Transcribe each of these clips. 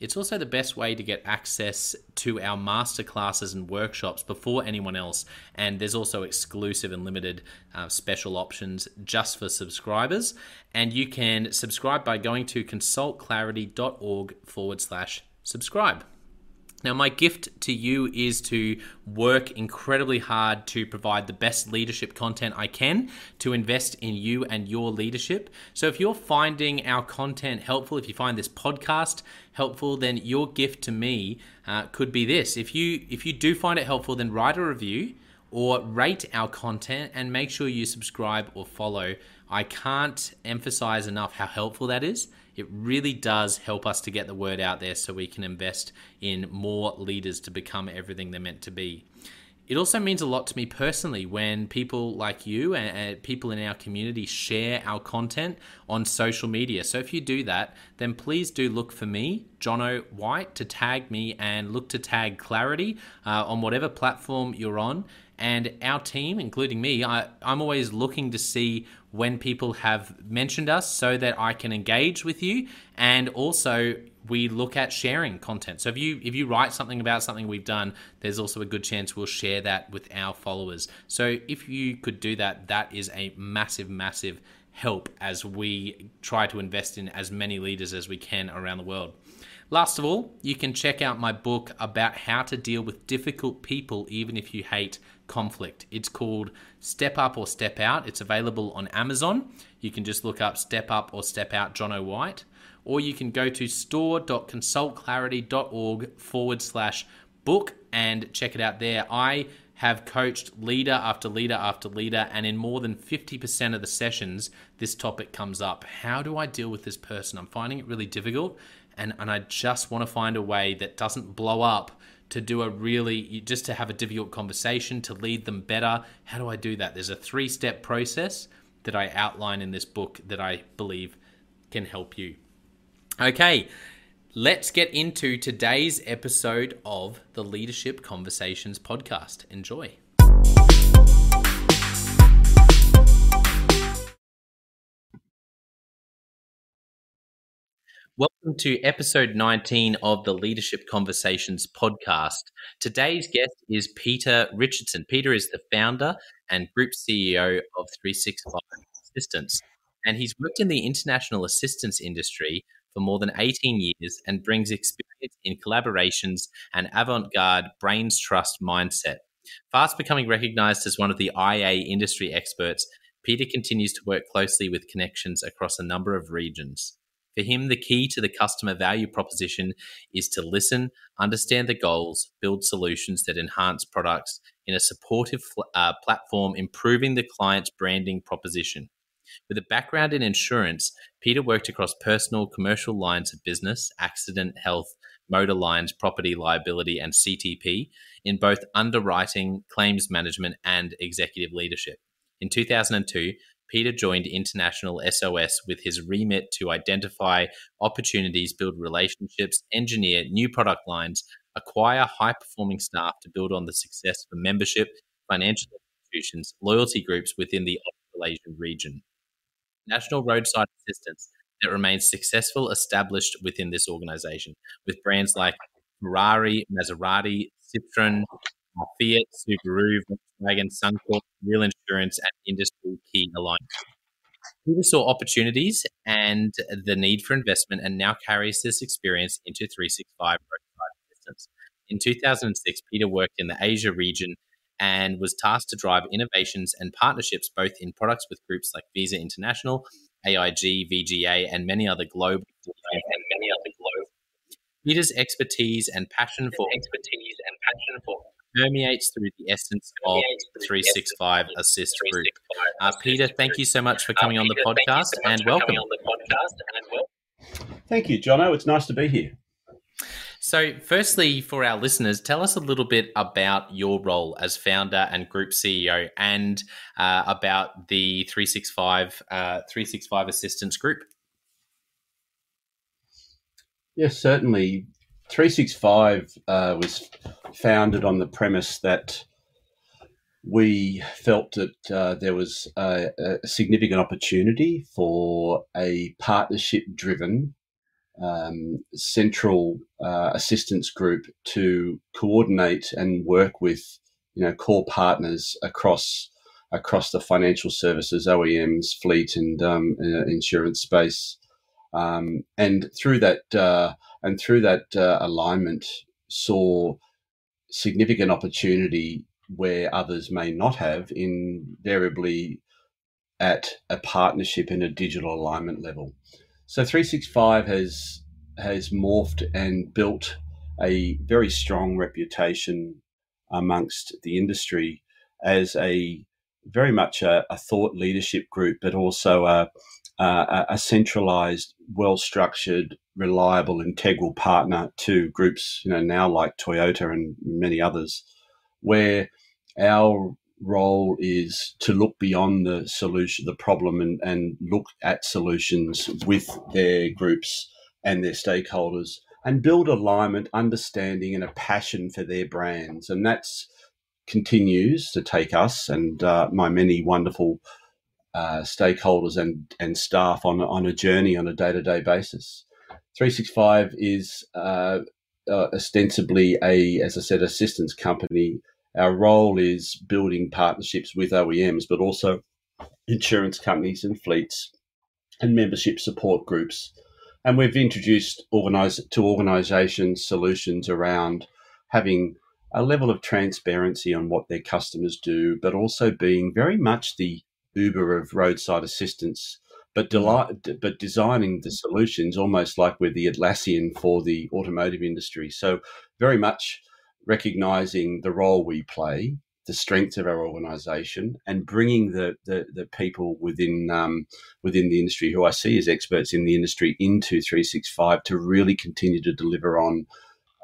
It's also the best way to get access to our masterclasses and workshops before anyone else. And there's also exclusive and limited uh, special options just for subscribers. And you can subscribe by going to consultclarity.org forward slash subscribe. Now, my gift to you is to work incredibly hard to provide the best leadership content I can to invest in you and your leadership. So, if you're finding our content helpful, if you find this podcast helpful, then your gift to me uh, could be this. If you if you do find it helpful, then write a review or rate our content and make sure you subscribe or follow. I can't emphasize enough how helpful that is. It really does help us to get the word out there so we can invest in more leaders to become everything they're meant to be. It also means a lot to me personally when people like you and, people in our community share our content on social media. So if you do that, then please do look for me, Jono White, to tag me and look to tag Clarity uh, on whatever platform you're on. And our team, including me, I, I'm always looking to see when people have mentioned us so that I can engage with you and also we look at sharing content. So if you if you write something about something we've done, there's also a good chance we'll share that with our followers. So if you could do that, that is a massive massive help as we try to invest in as many leaders as we can around the world. Last of all, you can check out my book about how to deal with difficult people even if you hate conflict. It's called Step Up or Step Out. It's available on Amazon. You can just look up Step Up or Step Out Jono White, or you can go to store.consultclarity.org forward slash book and check it out there. I have coached leader after leader after leader, and in more than 50% of the sessions, this topic comes up. How do I deal with this person? I'm finding it really difficult, and, and I just want to find a way that doesn't blow up to do a really just to have a difficult conversation to lead them better. How do i do that? There's a three step process that i outline in this book that i believe can help you. Okay let's get into today's episode of the leadership conversations podcast. Enjoy Welcome to episode 19 of the Leadership Conversations podcast. Today's guest is Peter Richardson. Peter is the founder and group CEO of 365 Assistance, and he's worked in the international assistance industry for more than 18 years and brings experience in collaborations and avant garde brains trust mindset. Fast becoming recognized as one of the IA industry experts, Peter continues to work closely with connections across a number of regions. For him, the key to the customer value proposition is to listen, understand the goals, build solutions that enhance products in a supportive uh, platform, improving the client's branding proposition. With a background in insurance, Peter worked across personal, commercial lines of business, accident, health, motor lines, property liability, and CTP in both underwriting, claims management, and executive leadership. In 2002, Peter joined International SOS with his remit to identify opportunities, build relationships, engineer new product lines, acquire high performing staff to build on the success for membership, financial institutions, loyalty groups within the Australasian region. National Roadside Assistance that remains successful established within this organization with brands like Ferrari, Maserati, Citroen, Fiat, Subaru, Volkswagen, Suncorp, Real Insurance, and industry key alliance. Peter saw opportunities and the need for investment and now carries this experience into 365 Assistance. In 2006, Peter worked in the Asia region and was tasked to drive innovations and partnerships both in products with groups like Visa International, AIG, VGA, and many other global and many other global. Peter's expertise and passion for expertise permeates through the essence of 365 Assist Group. Uh, Peter, thank you so much for coming on the podcast and welcome. Thank you, Jono. It's nice to be here. So, firstly, for our listeners, tell us a little bit about your role as founder and group CEO and uh, about the 365, uh, 365 Assistance Group. Yes, certainly. 365 uh, was founded on the premise that we felt that uh, there was a, a, significant opportunity for a partnership driven um, central uh, assistance group to coordinate and work with you know core partners across across the financial services OEMs fleet and um, uh, insurance space. Um, and through that uh, and through that uh, alignment saw significant opportunity where others may not have invariably at a partnership in a digital alignment level. So 365 has has morphed and built a very strong reputation amongst the industry as a very much a, a thought leadership group, but also a, a, a centralized, well structured, reliable, integral partner to groups, you know, now like Toyota and many others, where our role is to look beyond the solution, the problem, and, and look at solutions with their groups and their stakeholders and build alignment, understanding, and a passion for their brands. And that's continues to take us and uh, my many wonderful uh, stakeholders and, and staff on, on a journey on a day to day basis. 365 is uh, uh, ostensibly a, as I said, assistance company our role is building partnerships with OEMs, but also insurance companies and fleets and membership support groups. And we've introduced organize, to organisations solutions around having a level of transparency on what their customers do, but also being very much the Uber of roadside assistance, but, deli- but designing the solutions almost like we're the Atlassian for the automotive industry. So very much recognizing the role we play, the strength of our organisation, and bringing the, the, the people within um, within the industry who I see as experts in the industry into 365 to really continue to deliver on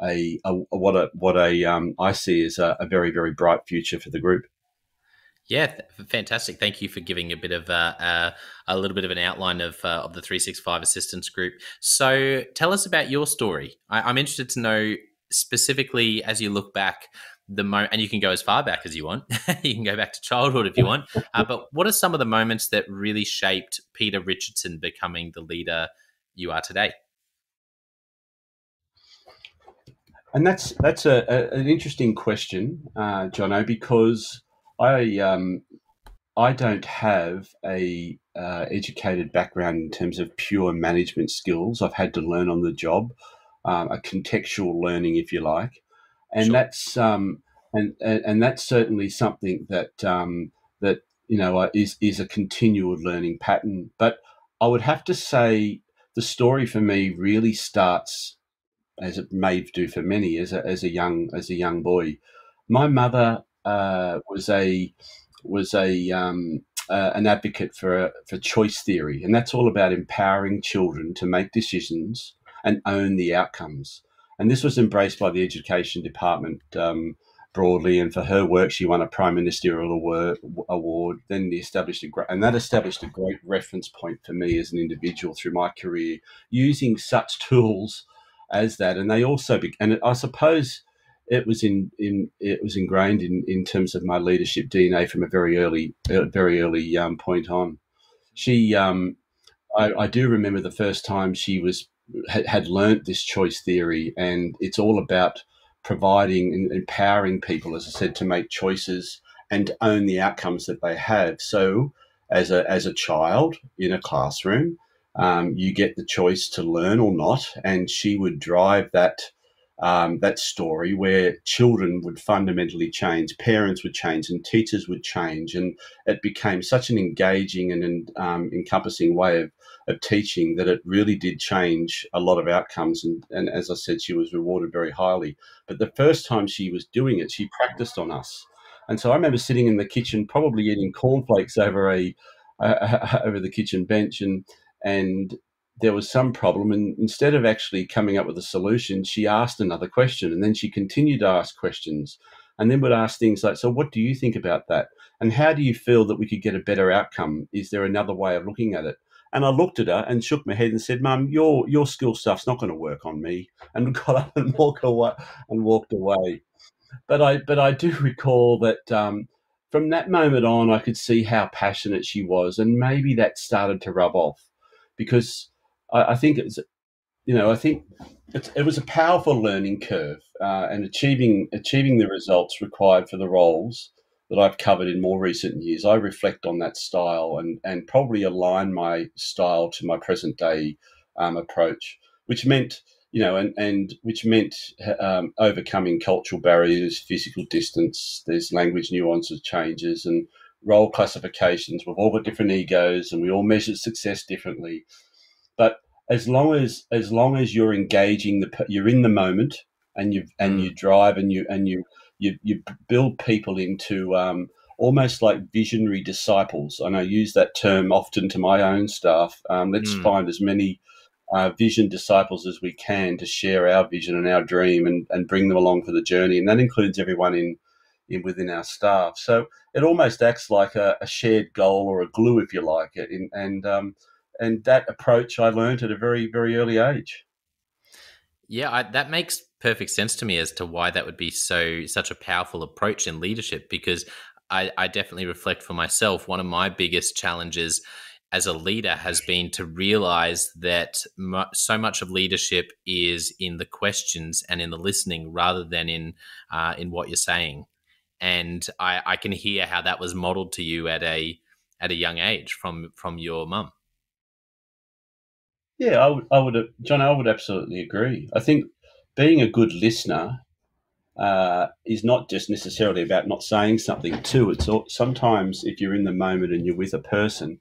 a, a what a what a um, I see as a, a, very very bright future for the group. Yeah, fantastic. Thank you for giving a bit of uh, uh, a little bit of an outline of uh, of the 365 Assistance Group. So, tell us about your story. I- I'm interested to know specifically as you look back the mo and you can go as far back as you want you can go back to childhood if you want uh, but what are some of the moments that really shaped peter richardson becoming the leader you are today and that's that's a, a an interesting question uh, jono because i um, i don't have a uh, educated background in terms of pure management skills i've had to learn on the job um, a contextual learning, if you like, and sure. that's um, and, and, and that's certainly something that um, that you know uh, is is a continual learning pattern. But I would have to say the story for me really starts, as it may do for many, as a, as a young as a young boy. My mother uh, was a was a um, uh, an advocate for for choice theory, and that's all about empowering children to make decisions and own the outcomes. And this was embraced by the education department um, broadly. And for her work, she won a prime ministerial award. award then established a great, and that established a great reference point for me as an individual through my career, using such tools as that. And they also, be, and I suppose it was in, in it was ingrained in, in terms of my leadership DNA from a very early very early um, point on. She, um, I, I, do remember the first time she was had, had learnt this choice theory, and it's all about providing and empowering people, as I said, to make choices and own the outcomes that they have. So, as a as a child in a classroom, um, you get the choice to learn or not, and she would drive that um, that story where children would fundamentally change, parents would change, and teachers would change, and it became such an engaging and um, encompassing way of, of teaching that it really did change a lot of outcomes. And, and as I said, she was rewarded very highly. But the first time she was doing it, she practiced on us, and so I remember sitting in the kitchen, probably eating cornflakes over a uh, over the kitchen bench, and and there was some problem and instead of actually coming up with a solution she asked another question and then she continued to ask questions and then would ask things like so what do you think about that and how do you feel that we could get a better outcome is there another way of looking at it and I looked at her and shook my head and said, "Mum, your your skill stuff's not going to work on me." And got up and walked away and walked away. But I but I do recall that um, from that moment on, I could see how passionate she was, and maybe that started to rub off because I, I think it's you know I think it was a powerful learning curve uh, and achieving achieving the results required for the roles that I've covered in more recent years. I reflect on that style and and probably align my style to my present day um, approach, which meant you know, and, and which meant um, overcoming cultural barriers, physical distance, there's language nuances, changes, and role classifications. We've all got different egos, and we all measure success differently. But as long as as long as you're engaging the you're in the moment and you and mm. you drive and you and you you, you build people into um, almost like visionary disciples. And I use that term often to my own staff. Um, let's mm. find as many uh, vision disciples as we can to share our vision and our dream and, and bring them along for the journey. And that includes everyone in, in within our staff. So it almost acts like a, a shared goal or a glue, if you like it. In, and um, and that approach I learned at a very very early age. Yeah, I, that makes perfect sense to me as to why that would be so such a powerful approach in leadership. Because I, I definitely reflect for myself. One of my biggest challenges as a leader has been to realize that so much of leadership is in the questions and in the listening rather than in uh, in what you're saying. And I, I can hear how that was modeled to you at a at a young age from from your mum. Yeah, I would, I would, John, I would absolutely agree. I think being a good listener uh, is not just necessarily about not saying something too. It's all, sometimes if you're in the moment and you're with a person,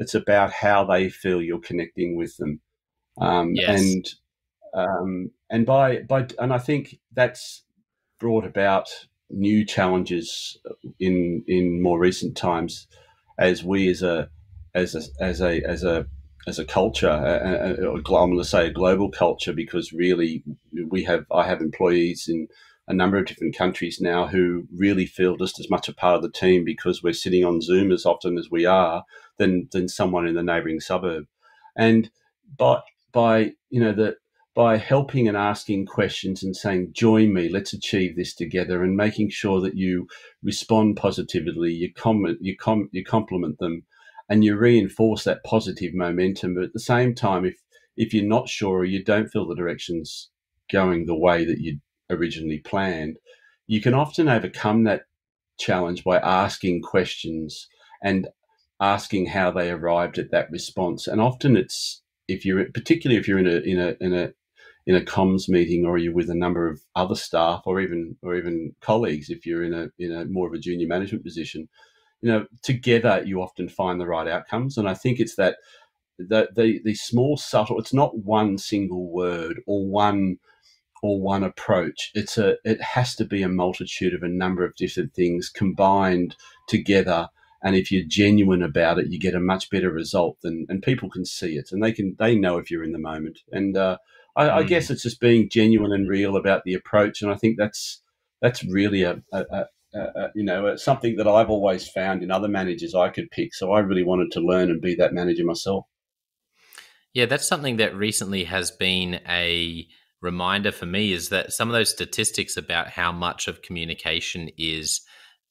it's about how they feel you're connecting with them. Um, yes. And um, and by by and I think that's brought about new challenges in in more recent times as we as a as a as a as a as a culture, I'm going to say a global culture, because really we have I have employees in a number of different countries now who really feel just as much a part of the team because we're sitting on Zoom as often as we are than than someone in the neighbouring suburb, and by by you know the by helping and asking questions and saying, join me, let's achieve this together, and making sure that you respond positively, you comment, you, com- you compliment them, and you reinforce that positive momentum. But at the same time, if if you're not sure or you don't feel the direction's going the way that you originally planned, you can often overcome that challenge by asking questions and asking how they arrived at that response. And often it's if you're particularly if you're in a in a in a in a comms meeting or you're with a number of other staff or even or even colleagues if you're in a in a more of a junior management position you know, together you often find the right outcomes. And I think it's that the, the the small subtle. It's not one single word or one or one approach. It's a it has to be a multitude of a number of different things combined together. And if you're genuine about it, you get a much better result than and people can see it and they can they know if you're in the moment. And uh, I, mm. I, guess it's just being genuine and real about the approach. And I think that's that's really a, a, a, a you know something that I've always found in other managers I could pick. So I really wanted to learn and be that manager myself. Yeah, that's something that recently has been a reminder for me is that some of those statistics about how much of communication is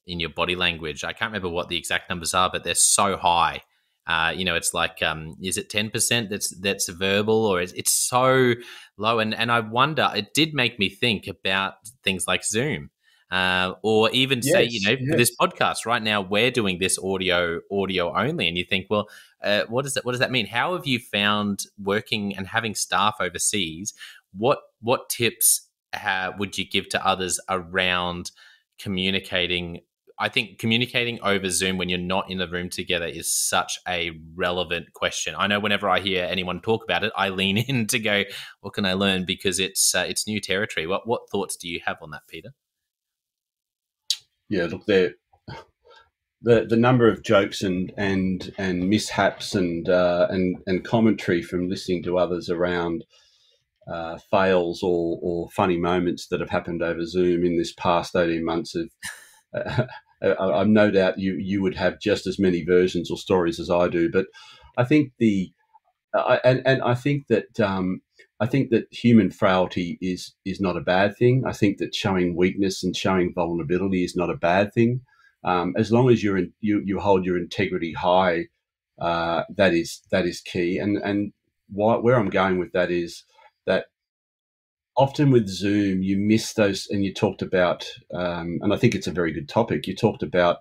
in your body language. I can't remember what the exact numbers are, but they're so high. Uh, you know, it's like, um, is it ten percent that's that's verbal, or is, it's so low? And and I wonder, it did make me think about things like Zoom, uh, or even yes, say, you know, yes. this podcast right now, we're doing this audio audio only, and you think, well, uh, what does that what does that mean? How have you found working and having staff overseas what what tips uh, would you give to others around communicating? I think communicating over Zoom when you're not in the room together is such a relevant question. I know whenever I hear anyone talk about it, I lean in to go, "What can I learn?" Because it's uh, it's new territory. What what thoughts do you have on that, Peter? Yeah, look, there the the number of jokes and and and mishaps and uh, and and commentary from listening to others around uh, fails or, or funny moments that have happened over Zoom in this past 18 months of uh, I'm no doubt you you would have just as many versions or stories as I do, but I think the uh, and and I think that um, I think that human frailty is is not a bad thing. I think that showing weakness and showing vulnerability is not a bad thing, um, as long as you're in, you you hold your integrity high. Uh, that is that is key, and and why, where I'm going with that is that often with Zoom, you miss those, and you talked about, um, and I think it's a very good topic. You talked about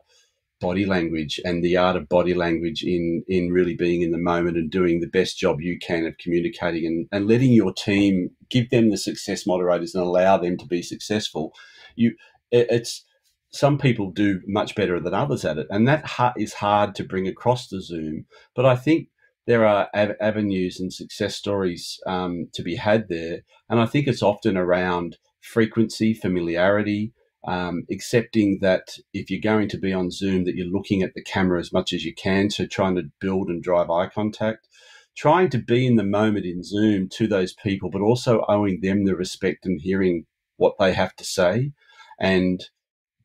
body language and the art of body language in in really being in the moment and doing the best job you can of communicating and, and letting your team give them the success moderators and allow them to be successful. You, it, it's some people do much better than others at it, and that is hard to bring across the Zoom. But I think there are av- avenues and success stories um, to be had there. And I think it's often around frequency, familiarity, um, accepting that if you're going to be on Zoom, that you're looking at the camera as much as you can. So trying to build and drive eye contact, trying to be in the moment in Zoom to those people, but also owing them the respect and hearing what they have to say and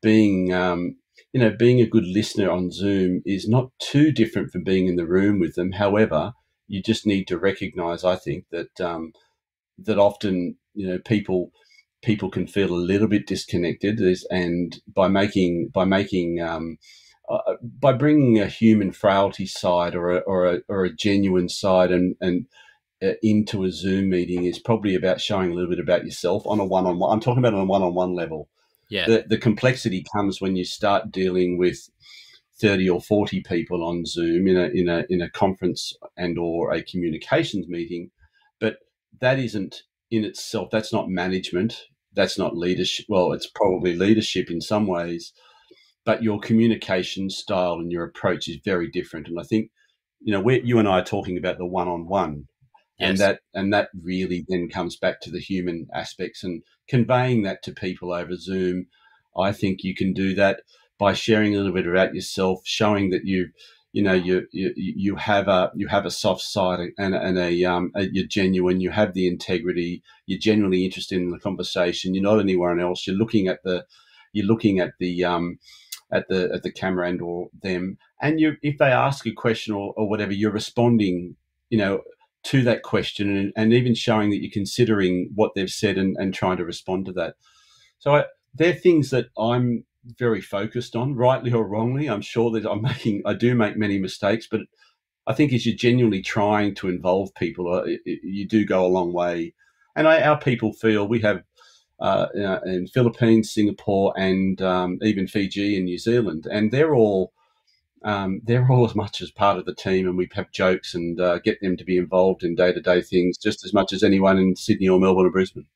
being um, you know, being a good listener on Zoom is not too different from being in the room with them. However, you just need to recognise, I think, that um, that often you know people people can feel a little bit disconnected, and by making by making um, uh, by bringing a human frailty side or a, or a, or a genuine side and and uh, into a Zoom meeting is probably about showing a little bit about yourself on a one on one. I'm talking about on a one on one level. Yeah. The, the complexity comes when you start dealing with 30 or 40 people on Zoom in a, in a, in a conference and or a communications meeting. But that isn't in itself, that's not management. That's not leadership. Well, it's probably leadership in some ways, but your communication style and your approach is very different. And I think, you know, you and I are talking about the one-on-one Yes. And that and that really then comes back to the human aspects and conveying that to people over Zoom. I think you can do that by sharing a little bit about yourself, showing that you you know you you, you have a you have a soft side and, and a, um, a, you're genuine you have the integrity you're genuinely interested in the conversation you're not anyone else you're looking at the you're looking at the um, at the at the camera and or them and you if they ask a question or, or whatever you're responding you know to that question and, and even showing that you're considering what they've said and, and trying to respond to that. So I, they're things that I'm very focused on, rightly or wrongly. I'm sure that I'm making, I do make many mistakes, but I think as you're genuinely trying to involve people, uh, you do go a long way. And I, our people feel we have uh, in Philippines, Singapore, and um, even Fiji and New Zealand, and they're all um, they're all as much as part of the team, and we have jokes and uh, get them to be involved in day to day things just as much as anyone in Sydney or Melbourne or Brisbane.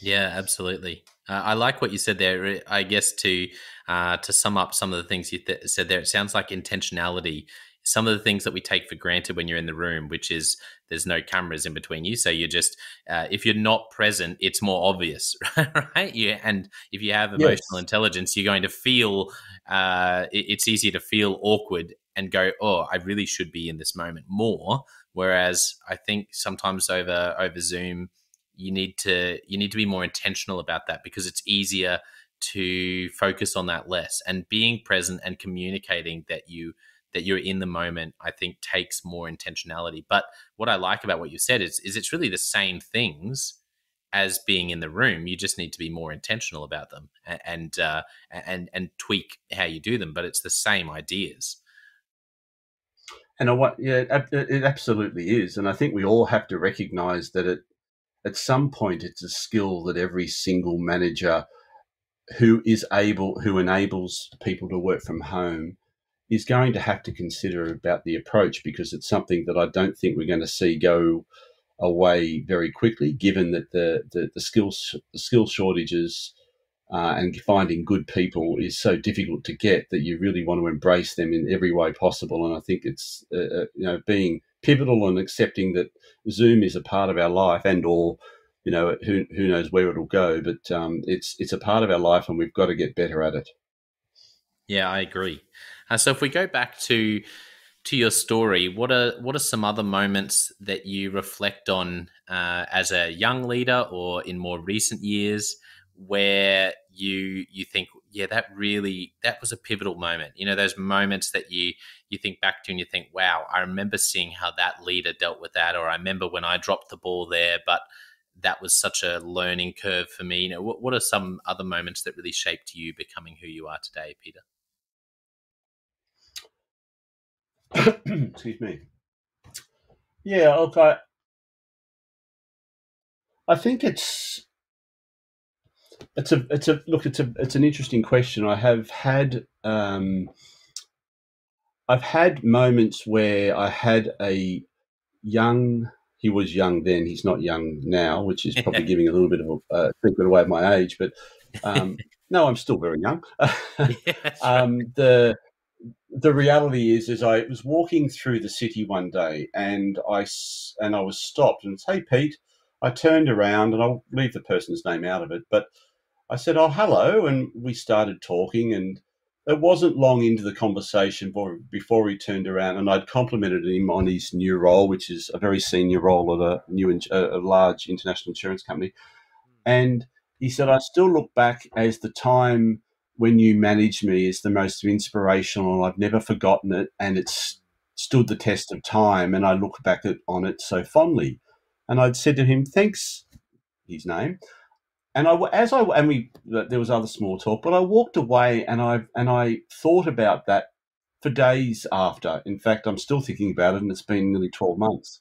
Yeah, absolutely. Uh, I like what you said there. I guess to uh, to sum up some of the things you th- said there, it sounds like intentionality some of the things that we take for granted when you're in the room, which is there's no cameras in between you, so you're just uh, if you're not present, it's more obvious, right? Yeah, and if you have emotional yes. intelligence, you're going to feel uh, it's easier to feel awkward and go, oh, I really should be in this moment more. Whereas I think sometimes over over Zoom, you need to you need to be more intentional about that because it's easier to focus on that less and being present and communicating that you that you're in the moment, I think takes more intentionality. But what I like about what you said is, is it's really the same things as being in the room. You just need to be more intentional about them and and uh, and, and tweak how you do them. But it's the same ideas. And what, yeah, it absolutely is. And I think we all have to recognise that it, at some point, it's a skill that every single manager who is able, who enables people to work from home, is going to have to consider about the approach because it's something that I don't think we're going to see go away very quickly, given that the the, the skills the skill shortages uh, and finding good people is so difficult to get that you really want to embrace them in every way possible. And I think it's uh, uh you know being pivotal and accepting that Zoom is a part of our life and or you know who who knows where it'll go, but um, it's it's a part of our life and we've got to get better at it. Yeah, I agree. Uh, so if we go back to to your story, what are what are some other moments that you reflect on uh, as a young leader or in more recent years where you you think, yeah, that really that was a pivotal moment. You know, those moments that you you think back to and you think, wow, I remember seeing how that leader dealt with that, or I remember when I dropped the ball there, but that was such a learning curve for me. You know, what, what are some other moments that really shaped you becoming who you are today, Peter? Excuse me. Yeah, okay. I think it's it's a it's a look it's a it's an interesting question. I have had um, I've had moments where I had a young he was young then he's not young now, which is probably giving a little bit of a uh, secret away of my age, but um, no, I'm still very young. um, the the reality is, is I was walking through the city one day, and I and I was stopped, and say, "Hey, Pete." I turned around, and I'll leave the person's name out of it, but I said, "Oh, hello," and we started talking, and it wasn't long into the conversation before he turned around, and I'd complimented him on his new role, which is a very senior role at a new, a large international insurance company, and he said, "I still look back as the time." when you managed me is the most inspirational. I've never forgotten it, and it's stood the test of time. And I look back at, on it so fondly. And I'd said to him, "Thanks," his name. And I, as I, and we, there was other small talk, but I walked away and I, and I thought about that for days after. In fact, I'm still thinking about it, and it's been nearly twelve months.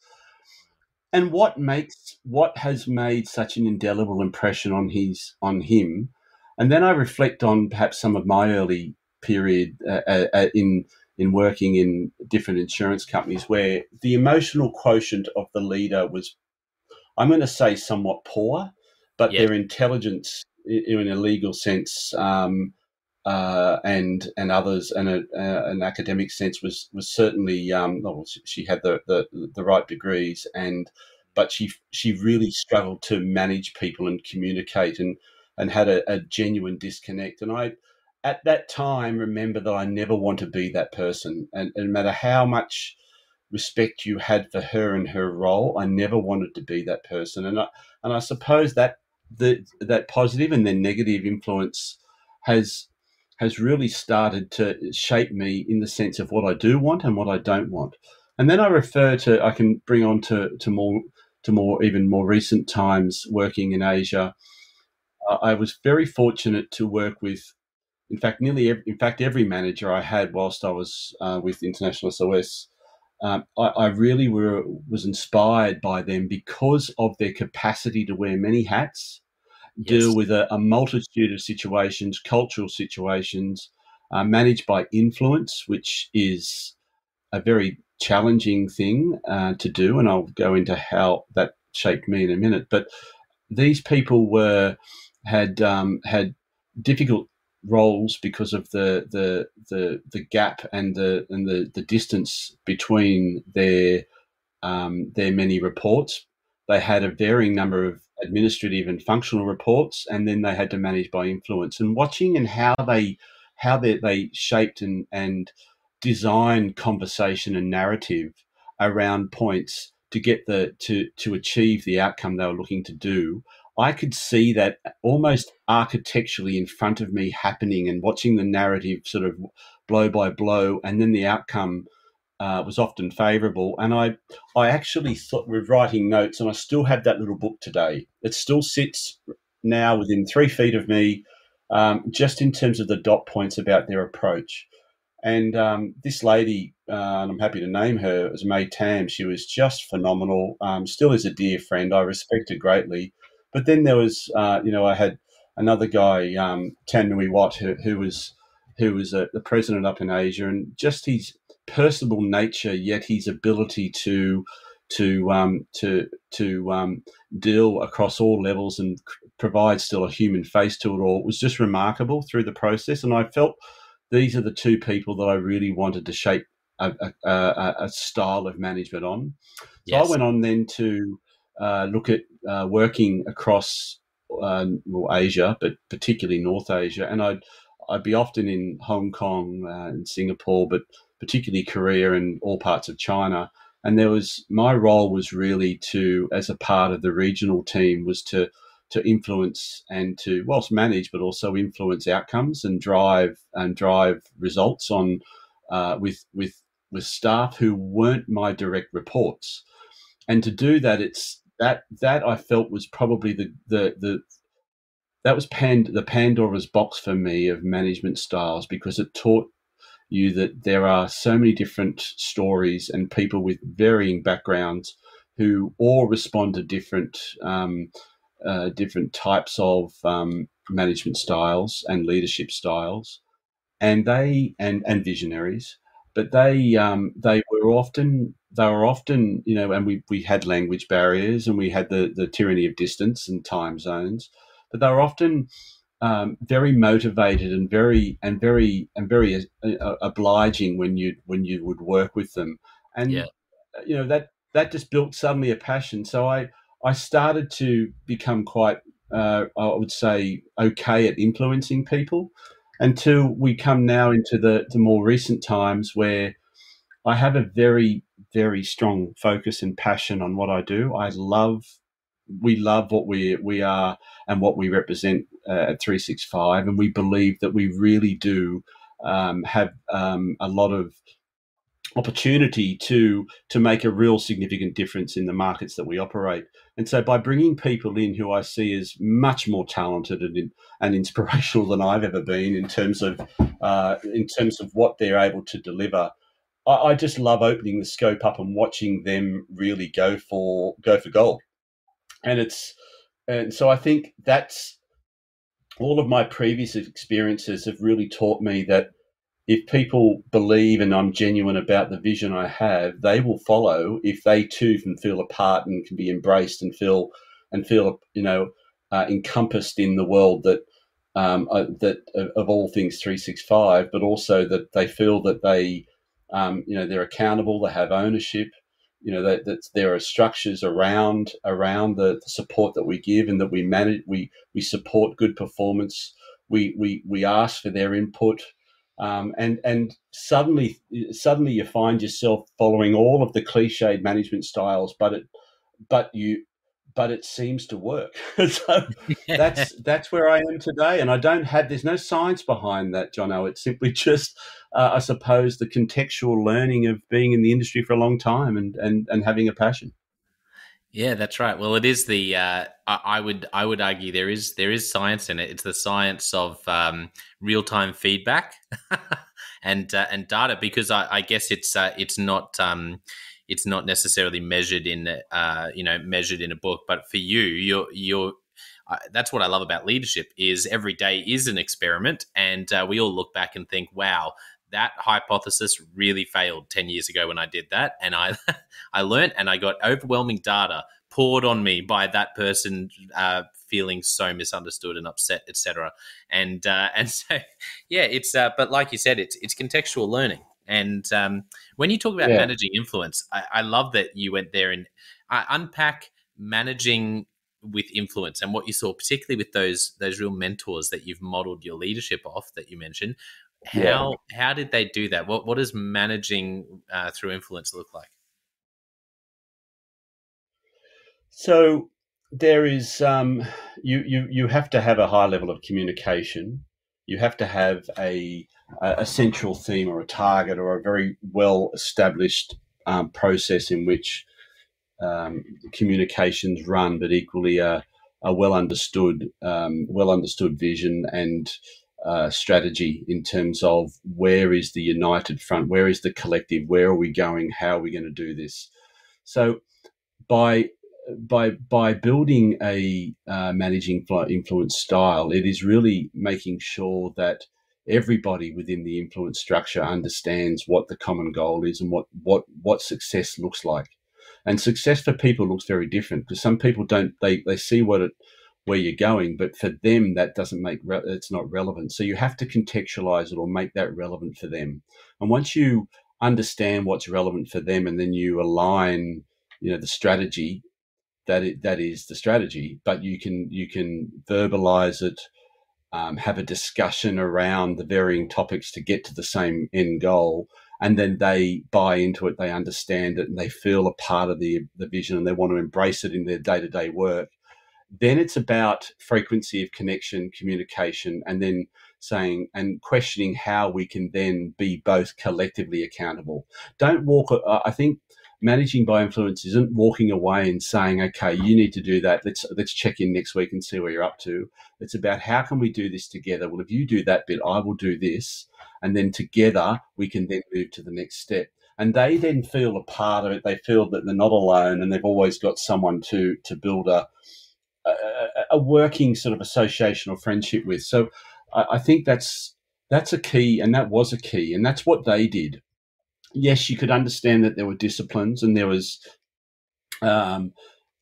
And what makes, what has made such an indelible impression on his, on him, and then I reflect on perhaps some of my early period uh, uh, uh, in in working in different insurance companies where the emotional quotient of the leader was, I'm going to say, somewhat poor, but their intelligence in a legal sense um, uh, and and others and a, uh, an academic sense was was certainly um, well, she had the, the the right degrees and but she she really struggled to manage people and communicate and and had a, a genuine disconnect. And I, at that time, remember that I never want to be that person. And, and no matter how much respect you had for her and her role, I never wanted to be that person. And I, and I suppose that the, that positive and then negative influence has has really started to shape me in the sense of what I do want and what I don't want. And then I refer to I can bring on to, to more to more even more recent times working in Asia I was very fortunate to work with, in fact, nearly every, in fact every manager I had whilst I was uh, with International SOS. Um, I, I, really were was inspired by them because of their capacity to wear many hats, yes. deal with a, a, multitude of situations, cultural situations, uh, managed by influence, which is a very challenging thing uh, to do, and I'll go into how that shaped me in a minute. But these people were had um, had difficult roles because of the the the, the gap and the and the, the distance between their um, their many reports. They had a varying number of administrative and functional reports, and then they had to manage by influence. And watching and how they how they, they shaped and and designed conversation and narrative around points to get the to to achieve the outcome they were looking to do I could see that almost architecturally in front of me happening and watching the narrative sort of blow by blow, and then the outcome uh, was often favourable. And I, I actually thought with writing notes, and I still have that little book today. It still sits now within three feet of me, um, just in terms of the dot points about their approach. And um, this lady, uh, and I'm happy to name her, was May Tam. She was just phenomenal. Um, still is a dear friend. I respect her greatly. But then there was, uh, you know, I had another guy, um, Tan Nui Wat, who, who was who was a, the president up in Asia, and just his personable nature, yet his ability to to um, to to um, deal across all levels and provide still a human face to it all was just remarkable through the process. And I felt these are the two people that I really wanted to shape a, a, a, a style of management on. So yes. I went on then to uh, look at uh, working across uh, well, Asia, but particularly North Asia, and I'd I'd be often in Hong Kong uh, and Singapore, but particularly Korea and all parts of China. And there was my role was really to, as a part of the regional team, was to to influence and to whilst manage, but also influence outcomes and drive and drive results on uh, with with with staff who weren't my direct reports. And to do that, it's that that I felt was probably the the the that was Pand- the Pandora's box for me of management styles because it taught you that there are so many different stories and people with varying backgrounds who all respond to different um, uh, different types of um, management styles and leadership styles, and they and and visionaries, but they um, they were often they were often, you know, and we, we had language barriers and we had the, the tyranny of distance and time zones, but they were often um, very motivated and very and very and very uh, obliging when you when you would work with them, and yeah. you know that that just built suddenly a passion. So I I started to become quite uh, I would say okay at influencing people until we come now into the the more recent times where I have a very very strong focus and passion on what I do. I love, we love what we we are and what we represent uh, at 365, and we believe that we really do um, have um, a lot of opportunity to to make a real significant difference in the markets that we operate. And so, by bringing people in who I see as much more talented and, and inspirational than I've ever been in terms of uh, in terms of what they're able to deliver, I, I just love opening the scope up and watching them really go for go for gold. And it's and so I think that's all of my previous experiences have really taught me that if people believe and I'm genuine about the vision I have, they will follow if they too can feel a part and can be embraced and feel and feel you know uh, encompassed in the world that um, uh, that of all things 365, but also that they feel that they um, you know, they're accountable. They have ownership. You know, that, that there are structures around around the, the, support that we give and that we manage. We we support good performance. We we we ask for their input. Um, and and suddenly suddenly you find yourself following all of the cliched management styles, but it but you but it seems to work. so that's that's where I am today, and I don't have. There's no science behind that, Jono. It's simply just, uh, I suppose, the contextual learning of being in the industry for a long time and and and having a passion. Yeah, that's right. Well, it is the. Uh, I, would I would argue there is there is science in it. It's the science of um, real time feedback and uh, and data because I, I guess it's uh, it's not. Um, it's not necessarily measured in uh, you know measured in a book but for you you're you're uh, that's what I love about leadership is every day is an experiment and uh, we all look back and think wow that hypothesis really failed 10 years ago when I did that and I I learned and I got overwhelming data poured on me by that person uh, feeling so misunderstood and upset, etc. And uh, and so yeah, it's uh, but like you said, it's it's contextual learning. And um, when you talk about yeah. managing influence, I, I, love that you went there and uh, unpack managing with influence and what you saw, particularly with those those real mentors that you've modeled your leadership off that you mentioned. How yeah. how did they do that? What what does managing uh, through influence look like? So there is um, you you you have to have a high level of communication. You have to have a a central theme or a target or a very well established um, process in which um, communications run, but equally a, a well understood um, well understood vision and uh, strategy in terms of where is the united front, where is the collective, where are we going, how are we going to do this. So by by by building a uh, managing influence style, it is really making sure that everybody within the influence structure understands what the common goal is and what what what success looks like. And success for people looks very different because some people don't they they see what it where you're going, but for them that doesn't make re- it's not relevant. So you have to contextualize it or make that relevant for them. And once you understand what's relevant for them, and then you align, you know, the strategy that it, that is the strategy. But you can you can verbalize it, um, have a discussion around the varying topics to get to the same end goal, and then they buy into it, they understand it, and they feel a part of the the vision, and they want to embrace it in their day to day work. Then it's about frequency of connection, communication, and then saying and questioning how we can then be both collectively accountable. Don't walk. I think managing by influence isn't walking away and saying, "Okay, you need to do that. Let's let's check in next week and see where you're up to." It's about how can we do this together. Well, if you do that bit, I will do this, and then together we can then move to the next step. And they then feel a part of it. They feel that they're not alone, and they've always got someone to to build a a, a working sort of association or friendship with. So I, I think that's that's a key, and that was a key, and that's what they did yes, you could understand that there were disciplines and there was, um,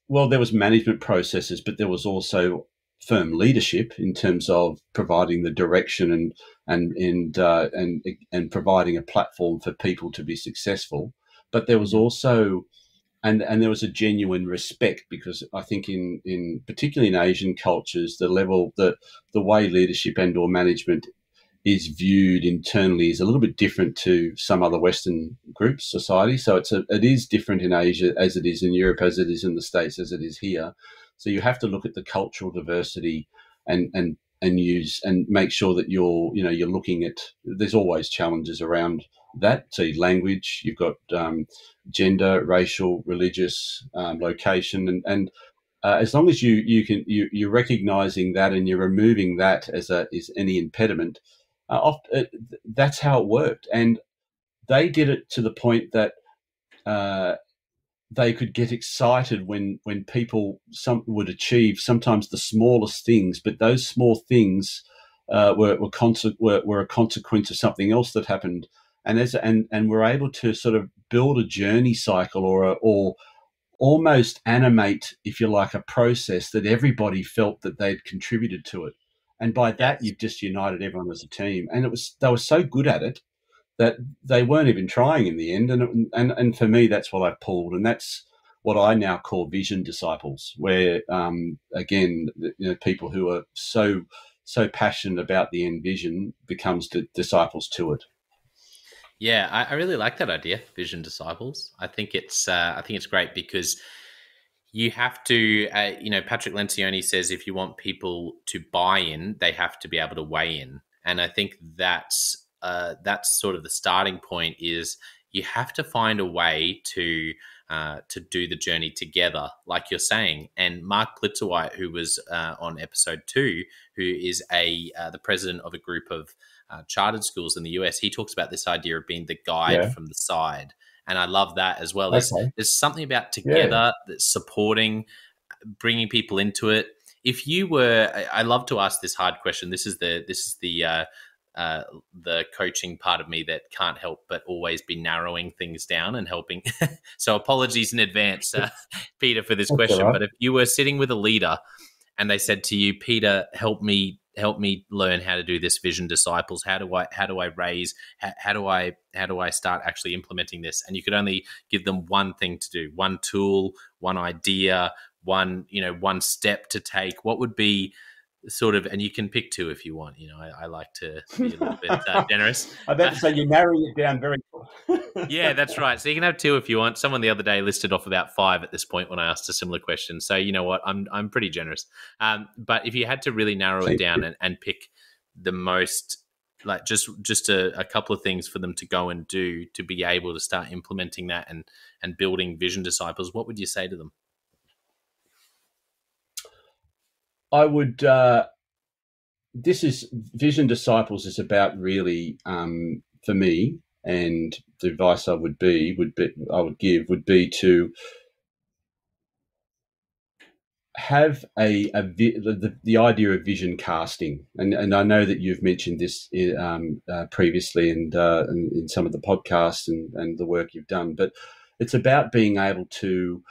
well, there was management processes, but there was also firm leadership in terms of providing the direction and and and uh, and and providing a platform for people to be successful. But there was also and and there was a genuine respect because I think in in particularly in Asian cultures, the level that the way leadership and or management is viewed internally is a little bit different to some other Western groups, society. So it's a, it is different in Asia as it is in Europe, as it is in the States, as it is here. So you have to look at the cultural diversity and and and use and make sure that you're you know you're looking at. There's always challenges around that. So language, you've got um, gender, racial, religious, um, location, and and uh, as long as you you can you, you're recognizing that and you're removing that as a is any impediment uh, uh, that's how it worked, and they did it to the point that uh, they could get excited when when people some would achieve sometimes the smallest things, but those small things uh, were were, were, were a consequence of something else that happened, and as and and we're able to sort of build a journey cycle or a, or almost animate, if you like, a process that everybody felt that they'd contributed to it. And by that, you've just united everyone as a team. And it was they were so good at it that they weren't even trying in the end. And it, and and for me, that's what I pulled, and that's what I now call vision disciples, where um, again, you know, people who are so so passionate about the end vision becomes disciples to it. Yeah, I, I, really like that idea, vision disciples. I think it's uh, I think it's great because you have to, uh, you know, Patrick Lencioni says if you want people to buy in, they have to be able to weigh in, and I think that's uh, that's sort of the starting point. Is you have to find a way to uh, to do the journey together, like you're saying. And Mark Glitzerwhite, who was uh, on episode two, who is a uh, the president of a group of uh, chartered schools in the US, he talks about this idea of being the guide yeah. from the side and I love that as well. There's, okay. there's something about together yeah. that's supporting, bringing people into it. If you were, I love to ask this hard question. This is the this is the uh, uh, the coaching part of me that can't help but always be narrowing things down and helping. so apologies in advance, uh, Peter, for this That's question. Right. But if you were sitting with a leader and they said to you, Peter, help me help me learn how to do this vision disciples. How do i how do i raise how, how, do i how do i start actually implementing this? And you could only give them one thing to do one tool one idea one you know one step to take. What would be sort of, and you can pick two if you want. You know, I, I like to be a little bit uh, generous. I bet to say you're narrowing it down very. yeah, that's right. So you can have two if you want. Someone the other day listed off about five at this point when I asked a similar question. So you know what, I'm I'm pretty generous. Um, but if you had to really narrow Thank it down and, and pick the most like just just a, a, couple of things for them to go and do to be able to start implementing that and and building vision disciples what would you say to them I would. Uh, this is Vision Disciples is about really um, for me, and the advice I would be would be I would give would be to have a, a the, the idea of vision casting, and and I know that you've mentioned this um, uh, previously and uh, in, in some of the podcasts and and the work you've done, but it's about being able to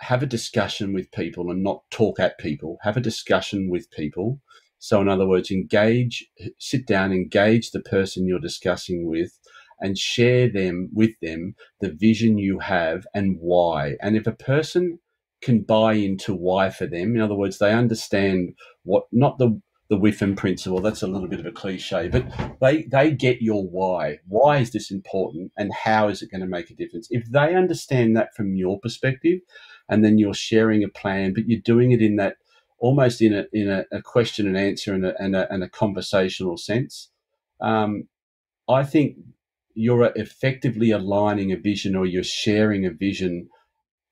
have a discussion with people and not talk at people. Have a discussion with people. So, in other words, engage, sit down, engage the person you're discussing with, and share them with them the vision you have and why. And if a person can buy into why for them, in other words, they understand what not the the WIIFM principle. That's a little bit of a cliche, but they they get your why. Why is this important, and how is it going to make a difference? If they understand that from your perspective, and then you're sharing a plan, but you're doing it in that almost in a in a, a question and answer and a, and a, and a conversational sense. Um, I think you're effectively aligning a vision or you're sharing a vision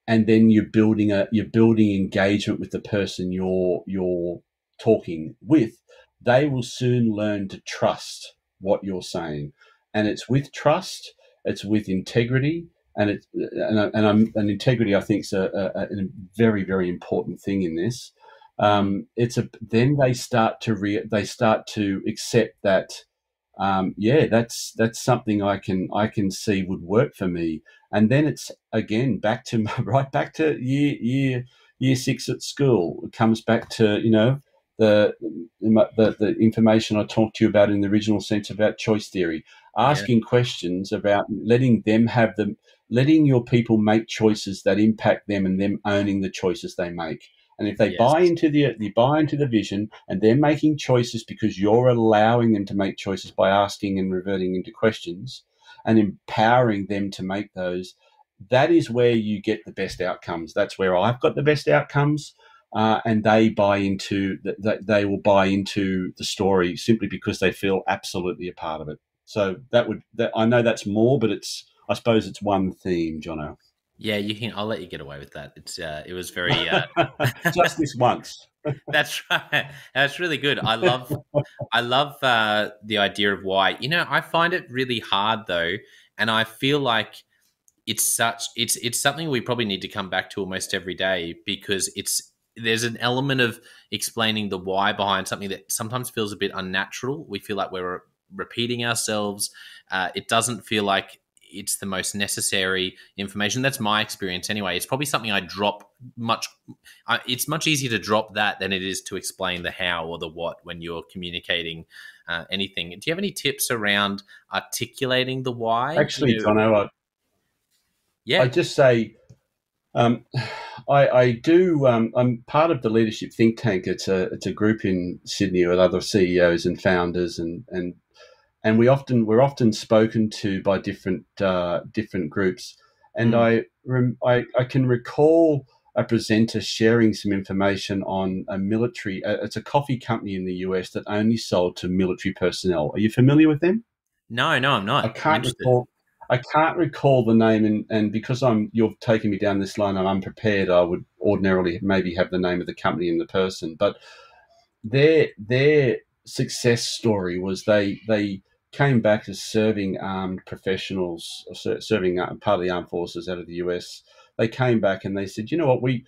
and then you're building a you're building engagement with the person you're you're talking with they will soon learn to trust what you're saying and it's with trust it's with integrity and it and, and, I'm, and integrity I think is a, a, a, very very important thing in this. Um, it's a then they start to re, they start to accept that um, yeah that's that's something I can I can see would work for me, and then it's again back to right back to year year year six at school. It comes back to you know the, the, the information I talked to you about in the original sense about choice theory, asking yeah. questions about letting them have the letting your people make choices that impact them and them owning the choices they make. And if they yes. buy into the they buy into the vision and they're making choices because you're allowing them to make choices by asking and reverting into questions and empowering them to make those, that is where you get the best outcomes. That's where I've got the best outcomes. Uh, and they buy into that they will buy into the story simply because they feel absolutely a part of it. So that would that I know that's more, but it's I suppose it's one theme, Jono. Yeah, you can. I'll let you get away with that. It's uh, it was very uh, just this once. That's right. That's really good. I love I love uh, the idea of why. You know, I find it really hard though, and I feel like it's such it's it's something we probably need to come back to almost every day because it's there's an element of explaining the why behind something that sometimes feels a bit unnatural. We feel like we're repeating ourselves. Uh, it doesn't feel like it's the most necessary information. That's my experience anyway. It's probably something I drop much. Uh, it's much easier to drop that than it is to explain the how or the what when you're communicating uh, anything. Do you have any tips around articulating the why? Actually, you know, I, yeah, I just say. Um, I, I, do. Um, I'm part of the leadership think tank. It's a it's a group in Sydney with other CEOs and founders and and and we often we're often spoken to by different uh, different groups. And mm. I, I I can recall a presenter sharing some information on a military. Uh, it's a coffee company in the US that only sold to military personnel. Are you familiar with them? No, no, I'm not. I can't recall. I can't recall the name, and, and because I'm you've taken me down this line, I'm unprepared. I would ordinarily maybe have the name of the company and the person, but their their success story was they they came back as serving armed professionals, serving part of the armed forces out of the US. They came back and they said, you know what, we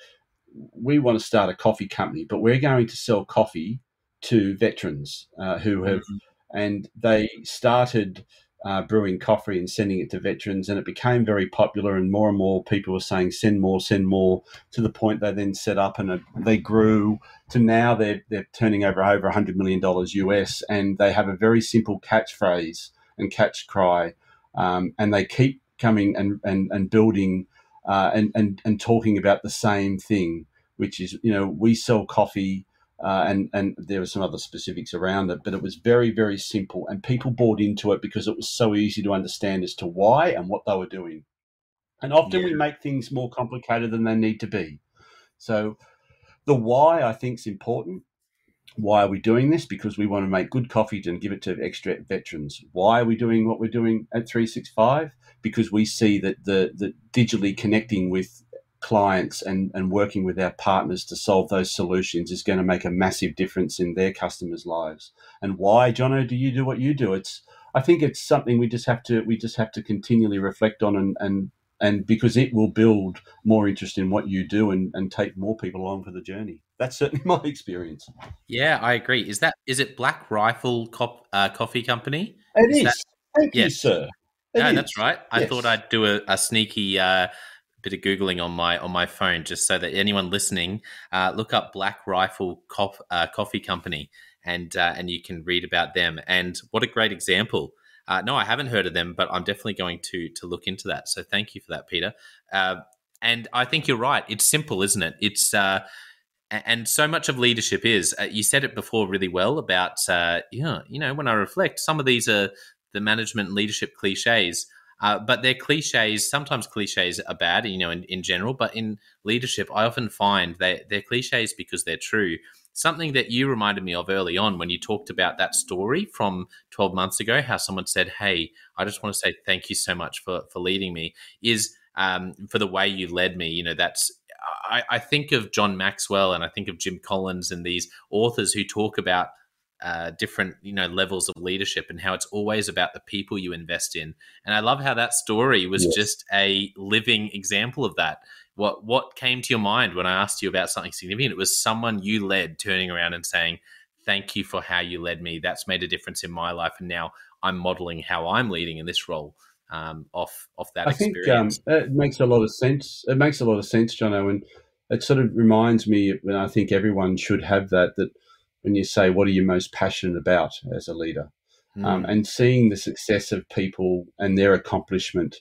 we want to start a coffee company, but we're going to sell coffee to veterans uh, who have mm-hmm. and they started uh, brewing coffee and sending it to veterans, and it became very popular. And more and more people were saying, "Send more, send more." To the point they then set up, and they grew to now they're they're turning over over hundred million dollars US, and they have a very simple catchphrase and catch cry, um, and they keep coming and and and building uh, and and and talking about the same thing, which is you know we sell coffee uh, and and there were some other specifics around it, but it was very very simple, and people bought into it because it was so easy to understand as to why and what they were doing. And often yeah. we make things more complicated than they need to be. So the why I think is important. Why are we doing this? Because we want to make good coffee and give it to extra veterans. Why are we doing what we're doing at 365? Because we see that the, the digitally connecting with clients and, and working with our partners to solve those solutions is going to make a massive difference in their customers' lives. And why, Jono, do you do what you do? It's I think it's something we just have to we just have to continually reflect on and and, and because it will build more interest in what you do and, and take more people along for the journey. That's certainly my experience. Yeah, I agree. Is that is it Black Rifle Cop, uh, Coffee Company? It is. is. That, Thank yes. you, sir. It no, is. that's right. I yes. thought I'd do a, a sneaky uh, bit of googling on my on my phone just so that anyone listening uh, look up Black Rifle Cop, uh, Coffee Company and uh, and you can read about them. And what a great example! Uh, no, I haven't heard of them, but I'm definitely going to to look into that. So thank you for that, Peter. Uh, and I think you're right. It's simple, isn't it? It's uh, and so much of leadership is. you said it before really well about know, you know when I reflect, some of these are the management and leadership cliches uh, but they're cliches. Sometimes cliches are bad, you know, in, in general. But in leadership, I often find they, they're cliches because they're true. Something that you reminded me of early on when you talked about that story from 12 months ago, how someone said, Hey, I just want to say thank you so much for, for leading me, is um, for the way you led me. You know, that's I, I, think of John Maxwell and I think of Jim Collins and these authors who talk about uh, different you know levels of leadership and how it's always about the people you invest in and i love how that story was yes. just a living example of that what what came to your mind when i asked you about something significant it was someone you led turning around and saying thank you for how you led me that's made a difference in my life and now i'm modeling how i'm leading in this role um, off off that I experience. think um, it makes a lot of sense. It makes a lot of sense, John and it sort of reminds me when I think everyone should have that that when you say, What are you most passionate about as a leader? Mm. Um, and seeing the success of people and their accomplishment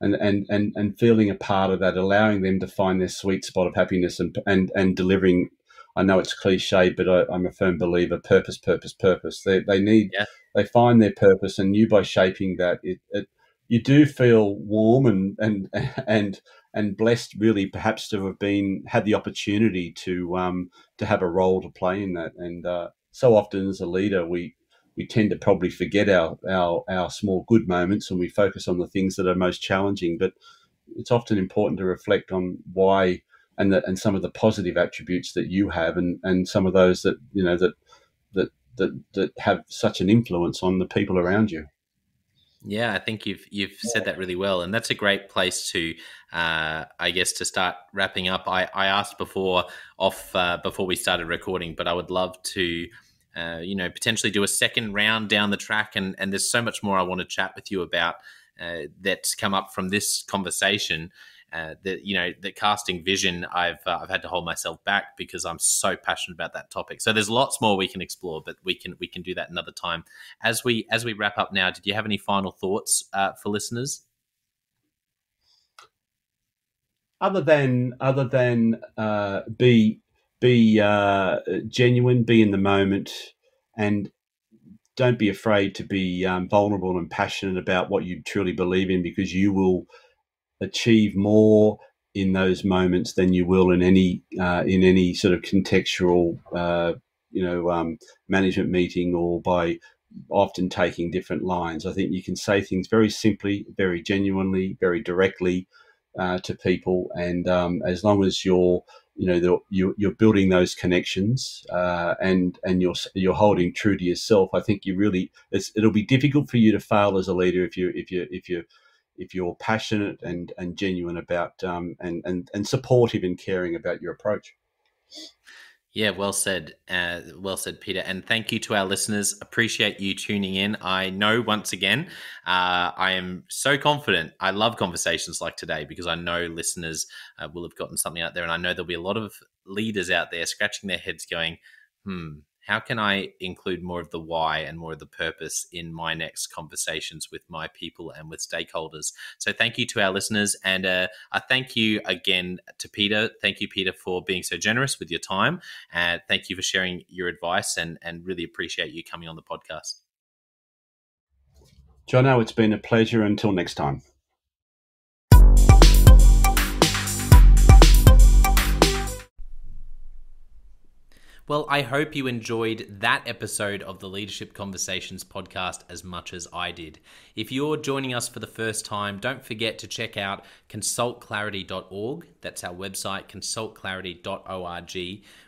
and, and, and, and feeling a part of that, allowing them to find their sweet spot of happiness and, and, and delivering. I know it's cliche, but I, am a firm believer purpose, purpose, purpose. They, they need, yeah. they find their purpose, and you by shaping that, it, it you do feel warm and, and, and, and blessed really perhaps to have been had the opportunity to um, to have a role to play in that. And uh, so often as a leader, we we tend to probably forget our, our our small good moments and we focus on the things that are most challenging. But it's often important to reflect on why and and some of the positive attributes that you have and, and some of those that you know that that that that have such an influence on the people around you. Yeah, I think you've you've said that really well, and that's a great place to, uh, I guess, to start wrapping up. I, I asked before off uh, before we started recording, but I would love to, uh, you know, potentially do a second round down the track, and and there's so much more I want to chat with you about uh, that's come up from this conversation uh, that you know that casting vision I've uh, I've had to hold myself back because I'm so passionate about that topic. So there's lots more we can explore, but we can we can do that another time. As we as we wrap up now, did you have any final thoughts uh, for listeners? Other than other than uh, be be uh, genuine, be in the moment, and don't be afraid to be um, vulnerable and passionate about what you truly believe in, because you will achieve more in those moments than you will in any uh, in any sort of contextual uh, you know um, management meeting or by often taking different lines. I think you can say things very simply, very genuinely, very directly uh, to people, and um, as long as you're you know you're, you're building those connections uh, and and you're you're holding true to yourself. I think you really it'll be difficult for you to fail as a leader if you if you if you if you're passionate and, and genuine about um, and, and, and supportive and caring about your approach. Yeah, well said. Uh, well said, Peter. And thank you to our listeners. Appreciate you tuning in. I know once again, uh, I am so confident. I love conversations like today because I know listeners uh, will have gotten something out there. And I know there'll be a lot of leaders out there scratching their heads going, hmm, how can I include more of the why and more of the purpose in my next conversations with my people and with stakeholders? So, thank you to our listeners, and uh, a thank you again to Peter. Thank you, Peter, for being so generous with your time, and thank you for sharing your advice, and and really appreciate you coming on the podcast. Jono, it's been a pleasure. Until next time. Well, I hope you enjoyed that episode of the Leadership Conversations podcast as much as I did. If you're joining us for the first time, don't forget to check out consultclarity.org. That's our website, consultclarity.org.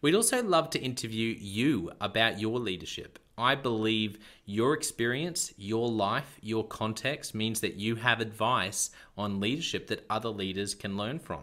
We'd also love to interview you about your leadership. I believe your experience, your life, your context means that you have advice on leadership that other leaders can learn from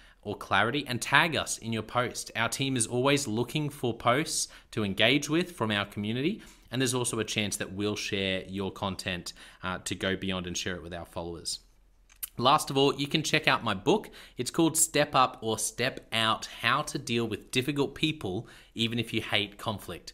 or clarity and tag us in your post. Our team is always looking for posts to engage with from our community, and there's also a chance that we'll share your content uh, to go beyond and share it with our followers. Last of all, you can check out my book. It's called Step Up or Step Out How to Deal with Difficult People, even if you hate conflict.